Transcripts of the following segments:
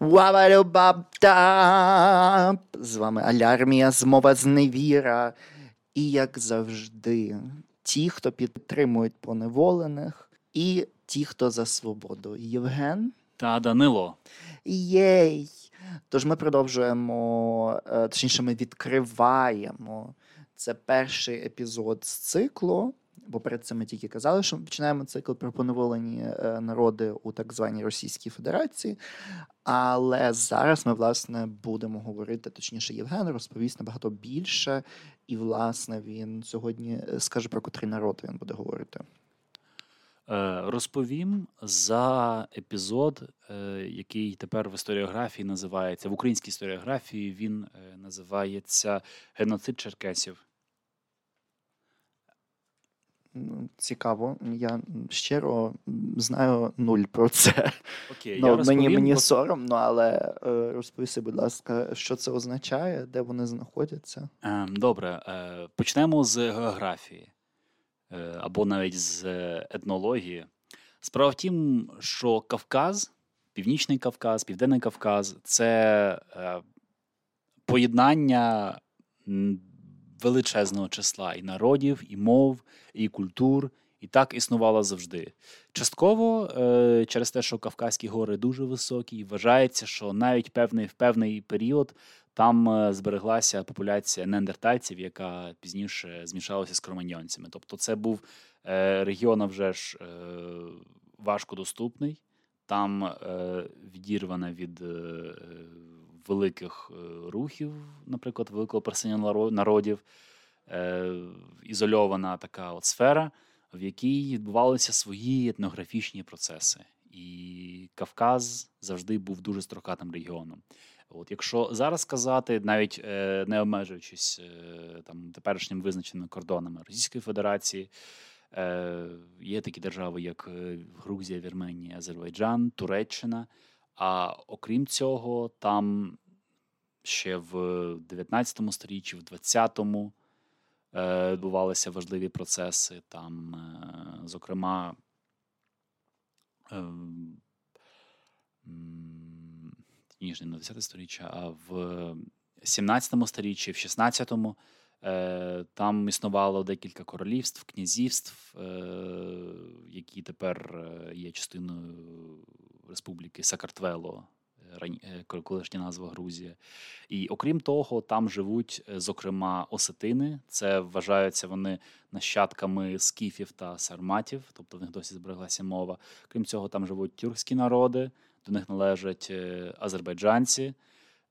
Ваварюбабтап! З вами Алярмія, змова зневіра. І, як завжди, ті, хто підтримують поневолених, і ті, хто за свободу. Євген та Данило. Єй! Тож ми продовжуємо, е, точніше, ми відкриваємо це перший епізод з циклу. Бо перед цим ми тільки казали, що ми починаємо цикл про поневолені е, народи у так званій Російській Федерації. Але зараз ми, власне, будемо говорити, точніше, Євген розповість набагато більше, і, власне, він сьогодні е, скаже про котрий народ він буде говорити. Е, розповім за епізод, який тепер в історіографії називається в українській історіографії. Він називається Геноцид Черкесів. Цікаво, я щиро знаю нуль про це. Окей, ну, я розповім, Мені мені бо... соромно, але е, розповісти, будь ласка, що це означає, де вони знаходяться? Е, добре, е, почнемо з географії е, або навіть з етнології. Справа в тім, що Кавказ, Північний Кавказ, Південний Кавказ це поєднання величезного числа і народів, і мов, і культур. І так існувало завжди. Частково е, через те, що Кавказькі гори дуже високі, і вважається, що навіть певний в певний період там е, збереглася популяція неандертальців, яка пізніше змішалася з кроманьонцями. Тобто, це був е, регіон вже ж важкодоступний, там відірвана від великих е, рухів, наприклад, великого переселення народів, е, ізольована така от сфера, в якій відбувалися свої етнографічні процеси. І Кавказ завжди був дуже строкатим регіоном. От Якщо зараз сказати, навіть е, не обмежуючись там теперішніми визначеними кордонами Російської Федерації, є такі держави, як Грузія, Вірменія, Азербайджан, Туреччина. А окрім цього, там ще в 19 сторіччі, в 20-му е, відбувалися важливі процеси. Там, е, зокрема, е, ніж не на 10 сторіччя, а в 17 сторіччі, в 16-му там існувало декілька королівств, князівств, які тепер є частиною Республіки Сакартвело, е, колишня назва Грузія. І окрім того, там живуть, е, зокрема, осетини. Це вважаються вони нащадками скіфів та сарматів, тобто в них досі збереглася мова. Крім цього, там живуть тюркські народи, до них належать е, азербайджанці.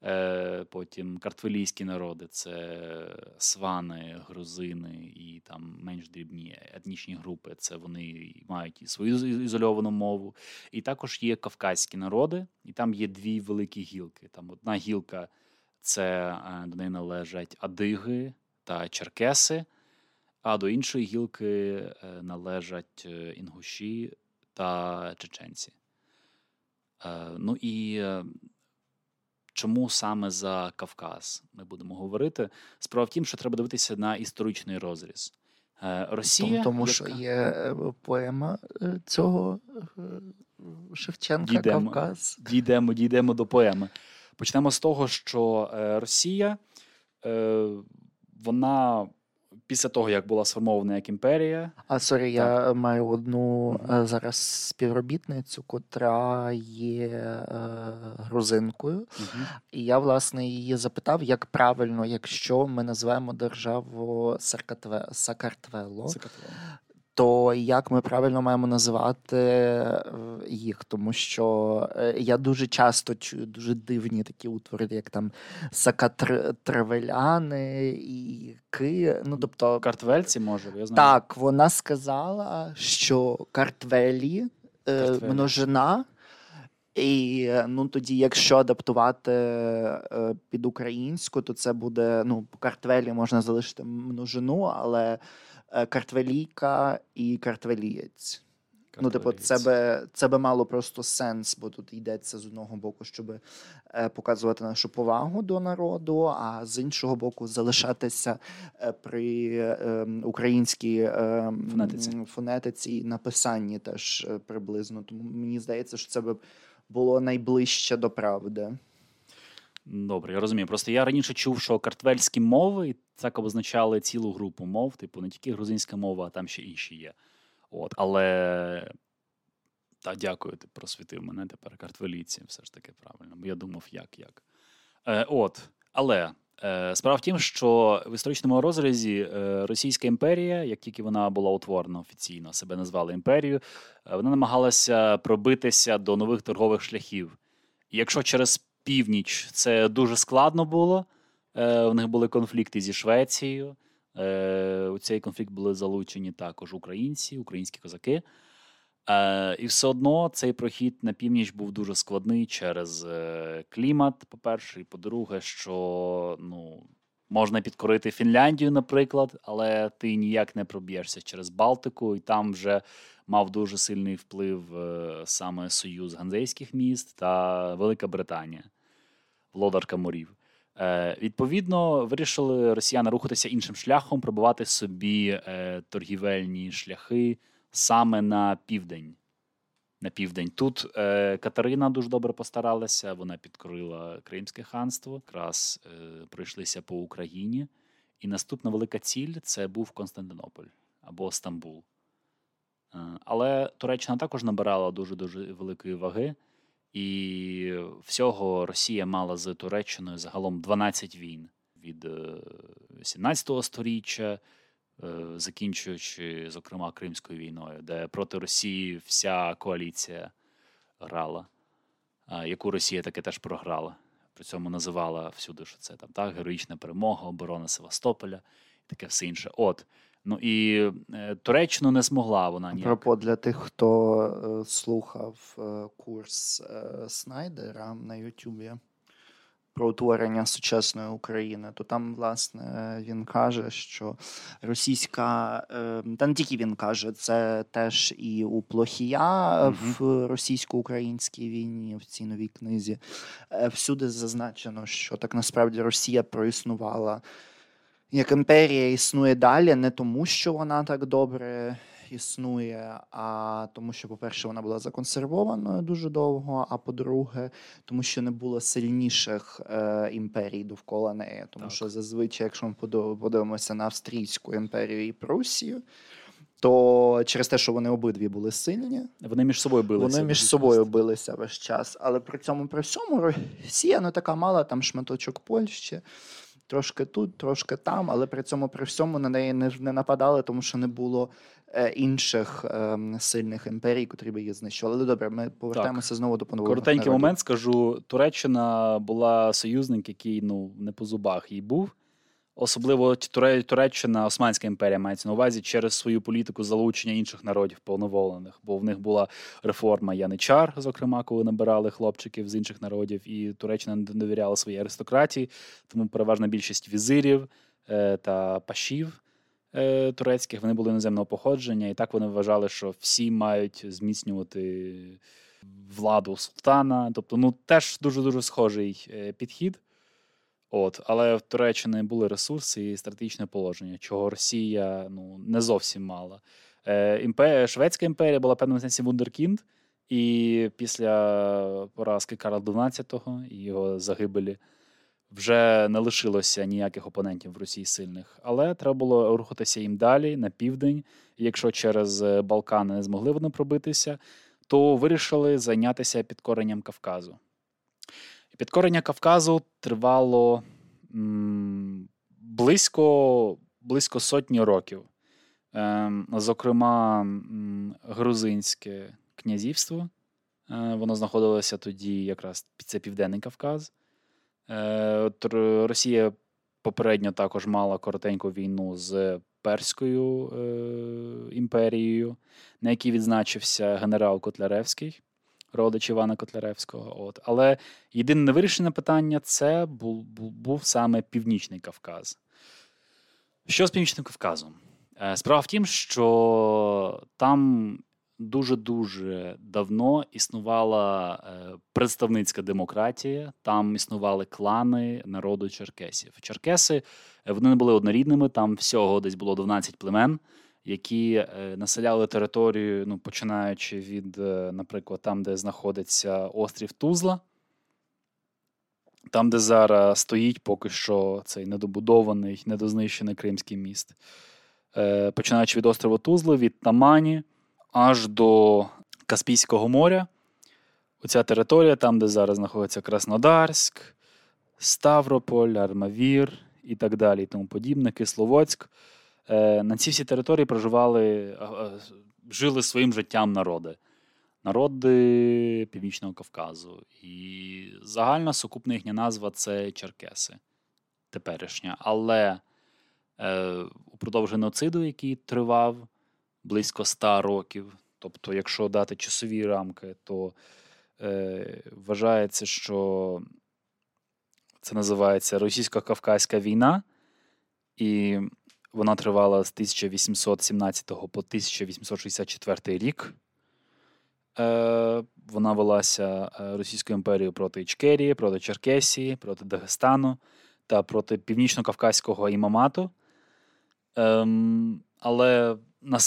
Е, потім картвелійські народи це свани, грузини і там менш дрібні етнічні групи. Це вони мають і свою ізольовану мову. І також є кавказькі народи, і там є дві великі гілки. Там одна гілка це е, до неї належать адиги та черкеси, а до іншої гілки е, належать інгуші та чеченці. Ну і Чому саме за Кавказ ми будемо говорити? Справа в тім, що треба дивитися на історичний розріз. Е, Росія, тому, яка... що є е, поема е, цього Шевченка дійдемо, Кавказ. Дійдемо, дійдемо до поеми. Почнемо з того, що Росія вона після того, як була сформована як імперія. А sorry, я маю одну mm-hmm. зараз співробітницю, котра є е, грузинкою. Mm-hmm. І я, власне, її запитав, як правильно, якщо ми називаємо державу Сакартвело. Сакартвело то як ми правильно маємо називати е, їх? Тому що е, я дуже часто чую дуже дивні такі утвори, як там сакатревеляни і ки. Ну, тобто, Картвельці, може, я знаю. Так, вона сказала, що картвелі, е, картвелі. множина. І ну тоді, якщо адаптувати е, під українську, то це буде ну, по картвелі можна залишити множину, але картвелійка і картвелієць. Ну, типу, це би це би мало просто сенс, бо тут йдеться з одного боку, щоб е, показувати нашу повагу до народу, а з іншого боку, залишатися е, при е, українській е, фонетиці. фонетиці і написанні теж е, приблизно. Тому мені здається, що це би було найближче до правди. Добре, я розумію. Просто я раніше чув, що картвельські мови так обозначали цілу групу мов, типу не тільки грузинська мова, а там ще інші є. От, Але та дякую, ти просвітив мене тепер картвеліці. Все ж таки правильно. Бо я думав, як, як. Е, От, але е, справа в тім, що в історичному розрізі е, Російська імперія, як тільки вона була утворена офіційно, себе назвали імперією, е, вона намагалася пробитися до нових торгових шляхів. І якщо через північ. Це дуже складно було, е, у них були конфлікти зі Швецією. Е, У цей конфлікт були залучені також українці, українські козаки. Е, І все одно цей прохід на північ був дуже складний через е, клімат, по-перше, і по-друге, що ну, можна підкорити Фінляндію, наприклад, але ти ніяк не проб'єшся через Балтику, і там вже мав дуже сильний вплив е, саме Союз Ганзейських міст та Велика Британія, володарка морів. Е, Відповідно, вирішили росіяни рухатися іншим шляхом, пробувати собі е, торгівельні шляхи саме на південь. На південь. Тут е, Катерина дуже добре постаралася, вона підкорила Кримське ханство, якраз е, пройшлися по Україні. І наступна велика ціль це був Константинополь або Стамбул. Е, але Туреччина також набирала дуже-дуже великої ваги. І всього Росія мала з Туреччиною загалом 12 війн від 17 е, століття, е, закінчуючи, зокрема, Кримською війною, де проти Росії вся коаліція грала, яку Росія таки теж програла. При цьому називала всюди, що це там так, героїчна перемога, оборона Севастополя і таке все інше. От. Ну і е, Туреччину не змогла вона ніяк. Пропо для тих, хто е, слухав е, курс Снайдера на Ютубі про утворення сучасної України, то там, власне, він каже, що російська, та не тільки він каже, це теж і у Плохія угу. в російсько-українській війні, в цій новій книзі. Всюди зазначено, що так насправді Росія проіснувала як імперія існує далі, не тому, що вона так добре існує, а тому, що, по-перше, вона була законсервованою дуже довго. А по-друге, тому що не було сильніших е, імперій довкола неї. Тому так. що зазвичай, якщо ми подивимося на Австрійську імперію і Прусію. То через те, що вони обидві були сильні, вони між собою билися. Вони між собою билися весь час. Але при цьому при всьому Росія не така мала там шматочок Польщі трошки тут, трошки там, але при цьому при всьому на неї не не нападали, тому що не було е, інших е, сильних імперій, котрі би її знищували. Але добре, ми повертаємося так. знову до поновлення. Коротенький народів. момент скажу: Туреччина була союзник, який ну не по зубах їй був. Особливо Туреччина, Османська імперія мається на увазі через свою політику залучення інших народів повноволених, бо в них була реформа Яничар, зокрема, коли набирали хлопчиків з інших народів, і Туреччина не довіряла своїй аристократії, тому переважна більшість візирів е, та пашів е, турецьких вони були іноземного походження, і так вони вважали, що всі мають зміцнювати владу султана. Тобто, ну теж дуже дуже схожий е, підхід. От, Але в Туреччині були ресурси і стратегічне положення, чого Росія ну, не зовсім мала. Е, імпер... Шведська імперія була в певному сенсі Вундеркінд, і після поразки Карла XII і його загибелі вже не лишилося ніяких опонентів в Росії сильних. Але треба було рухатися їм далі на південь. Якщо через Балкани не змогли вони пробитися, то вирішили зайнятися підкоренням Кавказу. Підкорення Кавказу тривало м, близько близько сотні років. Е, Зокрема, Грузинське князівство. Е, Воно знаходилося тоді якраз це Південний Кавказ. Е, Росія попередньо також мала коротеньку війну з Перською е, імперією, на якій відзначився генерал Котляревський родич Івана Котляревського. От. Але єдине невирішене питання це був, був, був саме Північний Кавказ. Що з Північним Кавказом? Е, справа в тім, що там дуже-дуже давно існувала е, представницька демократія, там існували клани народу черкесів. Черкеси вони не були однорідними, там всього десь було 12 племен. Які е, населяли територію, ну, починаючи від, е, наприклад, там, де знаходиться острів Тузла, там, де зараз стоїть поки що цей недобудований, недознищений Кримський міст. Е, починаючи від острова Тузли, від Тамані аж до Каспійського моря. Оця територія, там, де зараз знаходиться Краснодарськ, Ставрополь, Армавір і так далі, і тому подібне, Кисловодськ. Е, на цій всій території проживали, жили своїм життям народи. Народи Північного Кавказу. І загальна сукупна їхня назва це Черкеси теперішня. Але е, упродовж геноциду, який тривав близько ста років, тобто, якщо дати часові рамки, то е, вважається, що це називається Російсько-Кавказька війна. І вона тривала з 1817 по 1864 рік. Е, Вона велася е, Російською імперією проти Ічкерії, проти Черкесії, проти Дагестану та проти Північно-Кавказького імамату. Е, але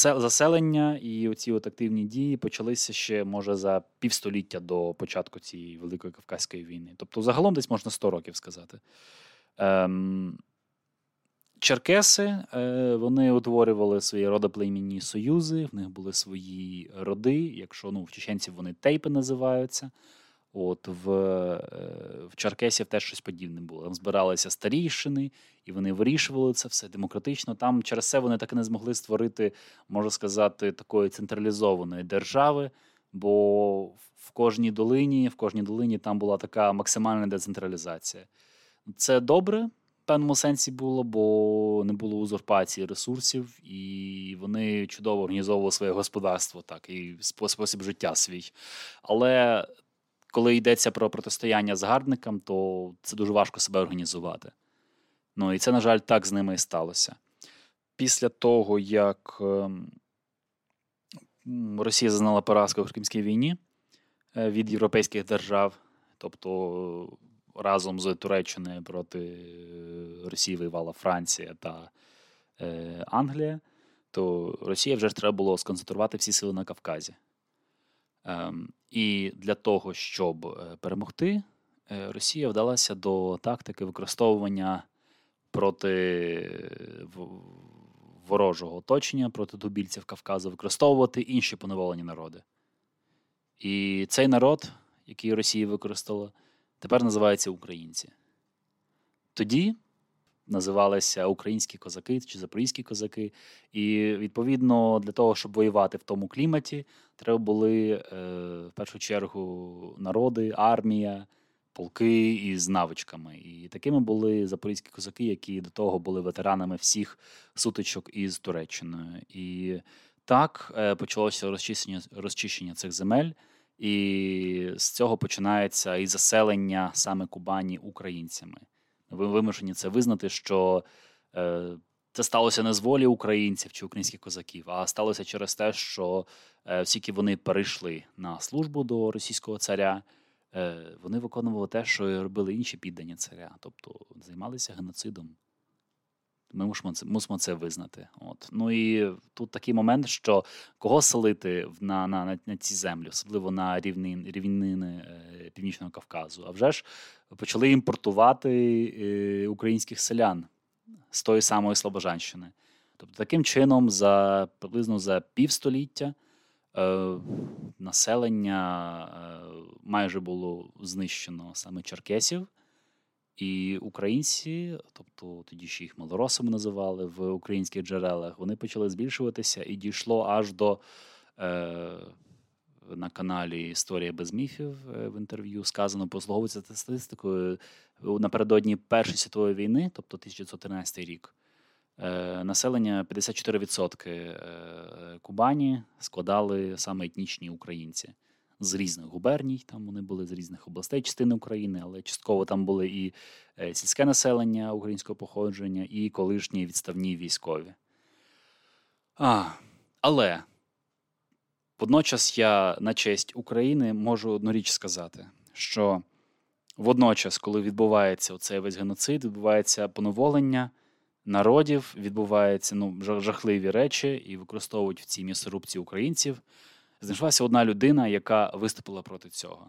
заселення і оці от активні дії почалися ще, може, за півстоліття до початку цієї Великої Кавказької війни. Тобто, загалом десь можна 100 років сказати. Е, Черкеси е, вони утворювали свої родоплемінні союзи, в них були свої роди. Якщо ну, в чеченців вони тейпи називаються. От В е, в Черкесів теж щось подібне було. Там збиралися старійшини, і вони вирішували це все демократично. Там через це вони так і не змогли створити, можна сказати, такої централізованої держави. Бо в кожній долині, в кожній долині там була така максимальна децентралізація. Це добре певному сенсі було, бо не було узурпації ресурсів, і вони чудово організовували своє господарство, так, і спосіб життя свій. Але коли йдеться про протистояння загарбникам, то це дуже важко себе організувати. Ну і це, на жаль, так з ними і сталося. Після того, як ем, Росія зазнала поразку в Кримській війні е, від європейських держав, тобто разом з Туреччиною проти е, Росії воювала Франція та е, Англія, то Росія вже ж треба було сконцентрувати всі сили на Кавказі. Ем, І для того, щоб е, перемогти, е, Росія вдалася до тактики використовування проти ворожого оточення, проти тубільців Кавказу, використовувати інші поневолені народи. І цей народ, який Росія використала, тепер називаються українці. Тоді називалися українські козаки чи запорізькі козаки. І відповідно для того, щоб воювати в тому кліматі, треба були е, в першу чергу народи, армія, полки із навичками. І такими були запорізькі козаки, які до того були ветеранами всіх сутичок із Туреччиною. І так е, почалося розчищення, розчищення цих земель. І з цього починається і заселення саме Кубані українцями. Ви вимушені це визнати, що е, це сталося не з волі українців чи українських козаків, а сталося через те, що е, всі вони перейшли на службу до російського царя, е, вони виконували те, що робили інші піддані царя, тобто займалися геноцидом. Ми мусимо це мусимо це визнати. От. Ну і тут такий момент, що кого селити на на, на, на ці землі, особливо на рівнини, рівнини е, Північного Кавказу. А вже ж почали імпортувати е, українських селян з тої самої Слобожанщини. Тобто, таким чином, за приблизно за півстоліття е, населення е, майже було знищено саме черкесів. І українці, тобто тоді ще їх малоросами називали в українських джерелах, вони почали збільшуватися і дійшло аж до е, на каналі Історія без міфів е, в інтерв'ю сказано, послуговується статистикою напередодні Першої світової війни, тобто 1913 рік. Е, населення 54% е, Кубані складали саме етнічні українці з різних губерній. Там вони були з різних областей частини України, але частково там були і е, сільське населення українського походження, і колишні відставні військові. А, Але водночас я на честь України можу одну річ сказати, що водночас, коли відбувається цей весь геноцид, відбувається поневолення, народів відбуваються ну, жахливі речі і використовують в цій місорубці українців. Знайшлася одна людина, яка виступила проти цього,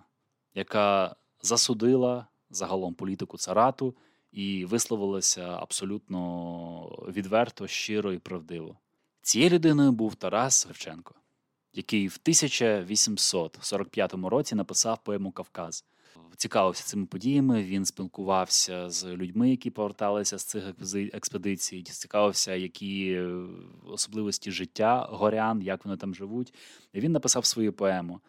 яка засудила загалом політику царату і висловилася абсолютно відверто, щиро і правдиво. Цією людиною був Тарас Шевченко, який в 1845 році написав поему Кавказ. Цікавився цими подіями. Він спілкувався з людьми, які поверталися з цих експедицій, цікавився, які е, особливості життя горян, як вони там живуть. І Він написав свою поему,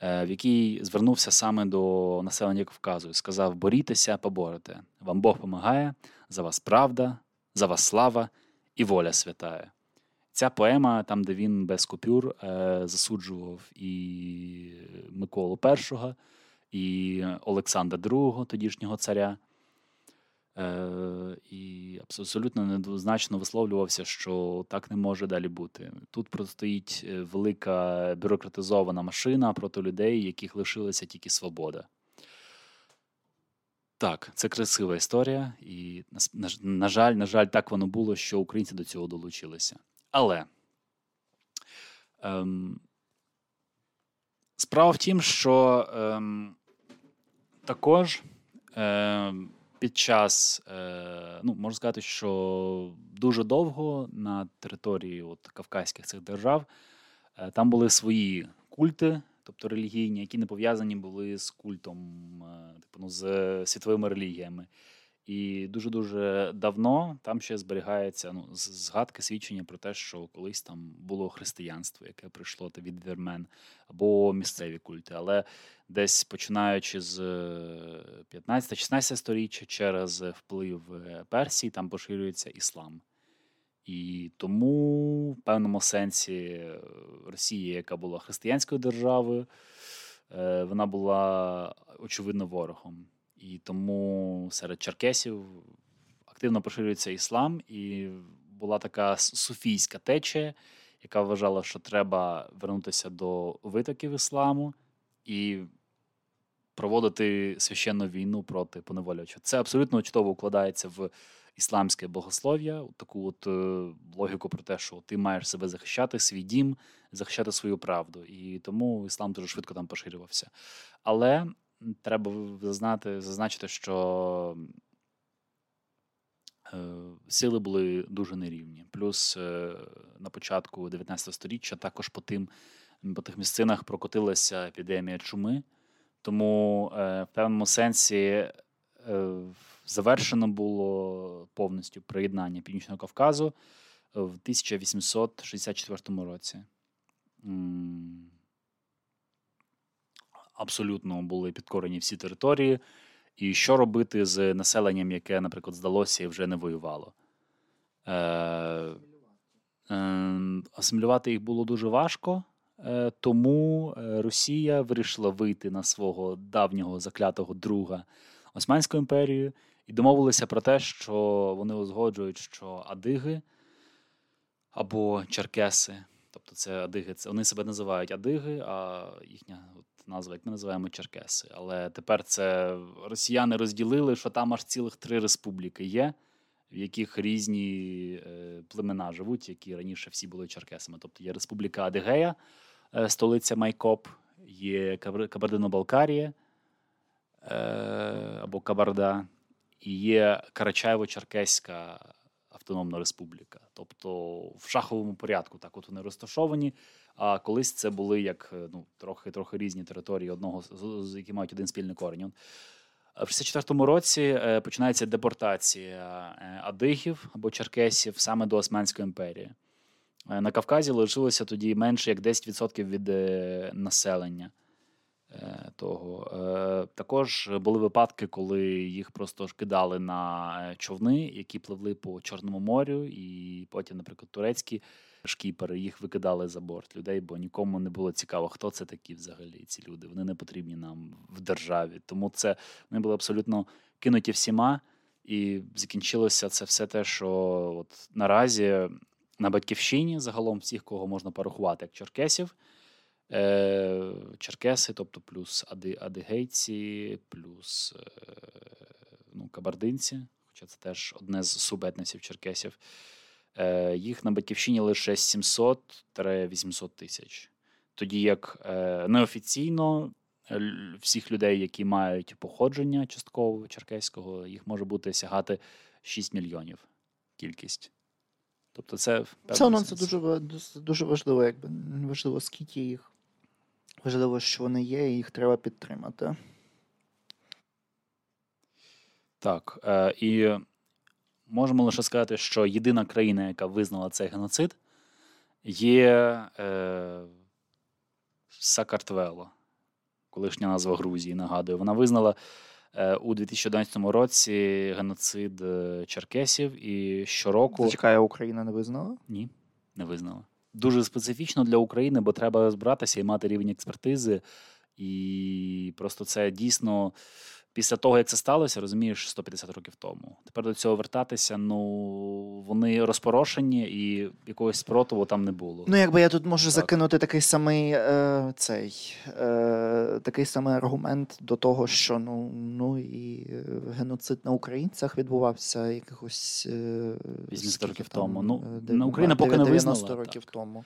е, в якій звернувся саме до населення Кавказу і сказав: Борітеся, поборете. Вам Бог помагає, за вас правда, за вас слава і воля святая. Ця поема, там, де він без купюр е, засуджував і Миколу І, і Олександра II, тодішнього царя, е, і абсолютно недвозначно висловлювався, що так не може далі бути. Тут простоїть е, велика бюрократизована машина проти людей, яких лишилася тільки свобода. Так, це красива історія, і на, жаль, на жаль, так воно було, що українці до цього долучилися. Але ем, справа в тім, що ем, також е, під час, е, ну, можна сказати, що дуже довго на території от, Кавказьких цих держав е, там були свої культи, тобто релігійні, які не пов'язані були з культом, е, типу, ну, з світовими релігіями. І дуже-дуже давно там ще зберігається ну, згадки свідчення про те, що колись там було християнство, яке прийшло від вірмен, або місцеві культи. Але десь починаючи з 15-16 сторіччя, через вплив е, Персії, там поширюється іслам. І тому, в певному сенсі, Росія, яка була християнською державою, е, вона була очевидно ворогом. І тому серед черкесів активно поширюється іслам, і була така суфійська течія, яка вважала, що треба вернутися до витоків ісламу і проводити священну війну проти поневолювача. Це абсолютно чудово укладається в ісламське богослов'я, таку от е, логіку про те, що ти маєш себе захищати, свій дім, захищати свою правду. І тому іслам дуже швидко там поширювався. Але треба знати, зазначити, що е, сили були дуже нерівні. Плюс е, на початку 19 століття також по тим по тих місцинах прокотилася епідемія чуми, тому е, в певному сенсі завершено було повністю приєднання Північного Кавказу в 1864 році абсолютно були підкорені всі території. І що робити з населенням, яке, наприклад, здалося і вже не воювало? Е, е, Асимілювати їх було дуже важко, е, тому е, Росія вирішила вийти на свого давнього заклятого друга Османську імперію і домовилися про те, що вони узгоджують, що Адиги або Черкеси, тобто це Адиги, це вони себе називають Адиги, а їхня назва, як ми називаємо Черкеси. Але тепер це росіяни розділили, що там аж цілих три республіки є, в яких різні е, племена живуть, які раніше всі були черкесами. Тобто є Республіка Адигея, е, столиця Майкоп, є Кабардино-Балкарія е, або Кабарда, і є Карачаєво-Черкеська. Автономна республіка, тобто в шаховому порядку так от вони розташовані. А колись це були як е, ну трохи трохи різні території, одного з які мають один спільний корінь. В 64-му році е, починається депортація е, адигів або черкесів саме до Османської імперії. На Кавказі лишилося тоді менше як 10% від населення того. Також були випадки, коли їх просто кидали на човни, які пливли по Чорному морю, і потім, наприклад, турецькі шкіпери, їх викидали за борт людей, бо нікому не було цікаво, хто це такі взагалі. Ці люди. Вони не потрібні нам в державі. Тому це вони були абсолютно кинуті всіма. І закінчилося це все те, що от наразі на батьківщині загалом всіх, кого можна порахувати, як черкесів. Е, черкеси, тобто плюс ади, адигейці, плюс е, ну, кабардинці, хоча це теж одне з субетнесів черкесів. Е, Їх на батьківщині лише 700-800 тисяч. Тоді як е, неофіційно всіх людей, які мають походження частково черкеського, їх може бути сягати 6 мільйонів кількість. Тобто, це це, ну, це дуже дуже важливо, якби важливо, скільки їх. Важливо, що вони є, і їх треба підтримати. Так. Е, І можемо лише сказати, що єдина країна, яка визнала цей геноцид, є е, Сакартвело, колишня назва Грузії. Нагадую, вона визнала е, у 2011 році геноцид е, черкесів і щороку. Чекає, Україна не визнала? Ні, не визнала. Дуже специфічно для України, бо треба розбиратися і мати рівень експертизи. І просто це дійсно після того, як це сталося, розумієш, 150 років тому. Тепер до цього вертатися, ну вони розпорошені, і якогось спротиву там не було. Ну, якби я тут можу так. закинути такий самий е, цей е, такий самий аргумент до того, що ну ну і е, геноцид на українцях відбувався якихось е, 80 років тому. Ну на Україна поки не визнала. років так. тому.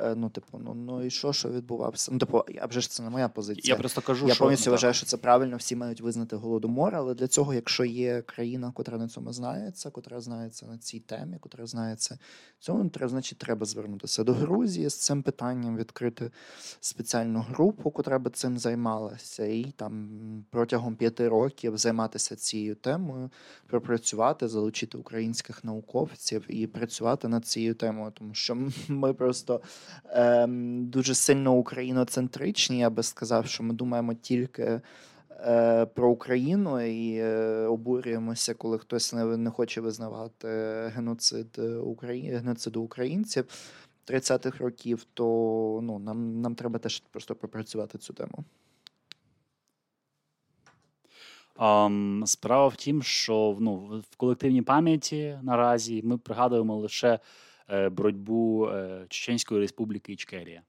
Е, ну, типу, ну ну і що, що відбувався? Ну, типу, а вже ж це не моя позиція. Я просто кажу, я що... повністю вважаю, що це правильно, всі мають визнати голодомор, але для цього, якщо є країна, котра на цьому знається, котра знається на цій темі, котра знається цьому, треба, значить, треба звернутися до Грузії з цим питанням, відкрити спеціальну групу, котра би цим займалася, і там протягом п'яти років займатися цією темою, пропрацювати, залучити українських науковців і працювати над цією темою, тому що ми просто ем, дуже сильно україноцентричні. Я би сказав, що ми думаємо тільки. Е, про Україну і е, обурюємося, коли хтось не не хоче визнавати геноцид Украї... геноциду українців 30-х років, то ну, нам нам треба теж просто пропрацювати цю тему. Um, справа в тім, що ну, в колективній пам'яті наразі ми пригадуємо лише Е, боротьбу е, Чеченської Республіки Ічкерія,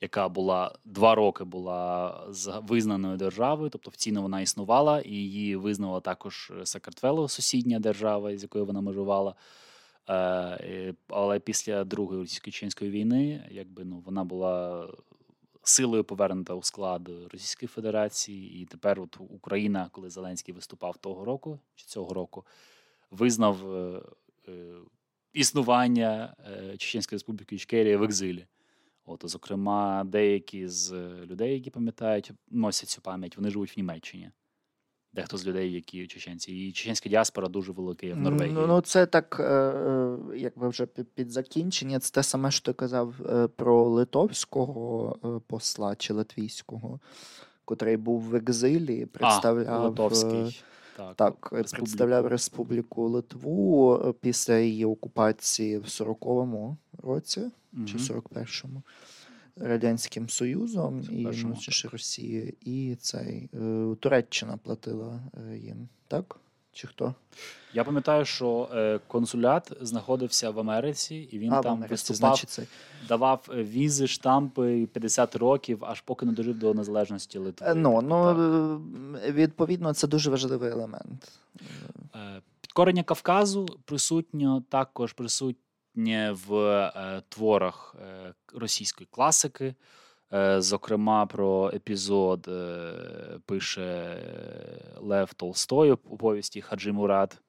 яка була два роки була визнаною державою, тобто офіційно вона існувала, і її визнала також Сакартвело, сусідня держава, з якою вона межувала. Е, але після Другої російсько-чеченської війни, якби ну вона була силою повернута у склад Російської Федерації, і тепер от Україна, коли Зеленський виступав того року чи цього року, визнав існування е, Чеченської Республіки Ічкерія в екзилі. От, Зокрема, деякі з людей, які пам'ятають, носять цю пам'ять, вони живуть в Німеччині. Дехто з людей, які чеченці. І чеченська діаспора дуже велика в Норвегії. Ну, ну це так, е, е, якби вже під закінчення, це те саме, що ти казав про литовського посла чи латвійського, котрий був в екзилі, представляв. А, Литовський. Так, так е, республіку. представляв Республіку Литву е, після її окупації в 40-му році угу. чи 41-му Радянським Союзом і ну, Росії, і цей е, Туреччина платила їм, так? Чи хто? Я пам'ятаю, що е, консулят знаходився в Америці, і він а, там Америці, виступав, значить, давав е, візи, штампи 50 років, аж поки не дожив до незалежності Литви. Е, ну, ну відповідно, це дуже важливий елемент. Підкорення Кавказу присутньо також присутнє в е, творах е, російської класики. Е, зокрема, про епізод е, пише Лев Толстой у повісті Хаджи Мурат.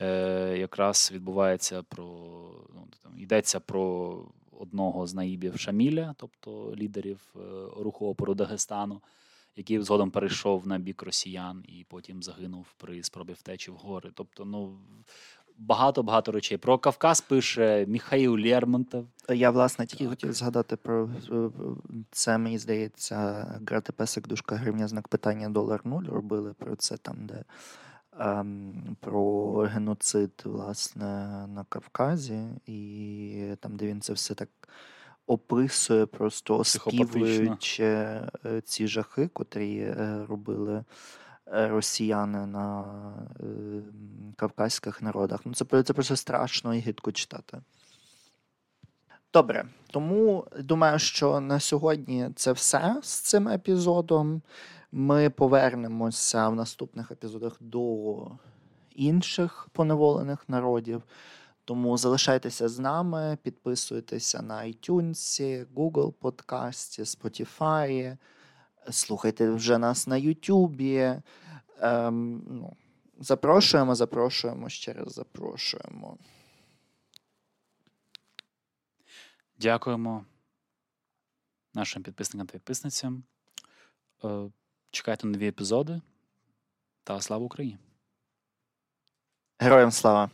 Е, якраз відбувається про ну, там йдеться про одного з наїбів Шаміля, тобто лідерів руху опору Дагестану, який згодом перейшов на бік росіян і потім загинув при спробі втечі в гори. Тобто, ну багато-багато речей. Про Кавказ пише Міхаїл Лермонтов. Я, власне, тільки так. хотів згадати про це, мені здається, грати песик, дужка гривня, знак питання долар нуль робили про це там, де ем, про геноцид, власне, на Кавказі, і там, де він це все так. Описує просто оспівуючи е, ці жахи, котрі е, робили Е, росіяни на е, кавказьких народах. Ну, Це це просто страшно і гидко читати. Добре, тому думаю, що на сьогодні це все з цим епізодом. Ми повернемося в наступних епізодах до інших поневолених народів. Тому залишайтеся з нами, підписуйтеся на iTunes, Google подкасті, Spotify, слухайте вже нас на YouTube. Ем, ну, Запрошуємо, запрошуємо ще раз запрошуємо. Дякуємо нашим підписникам та підписницям. Е, чекайте нові епізоди. Та слава Україні! Героям слава!